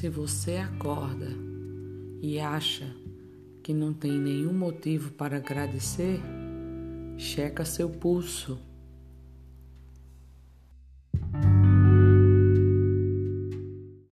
Se você acorda e acha que não tem nenhum motivo para agradecer, checa seu pulso.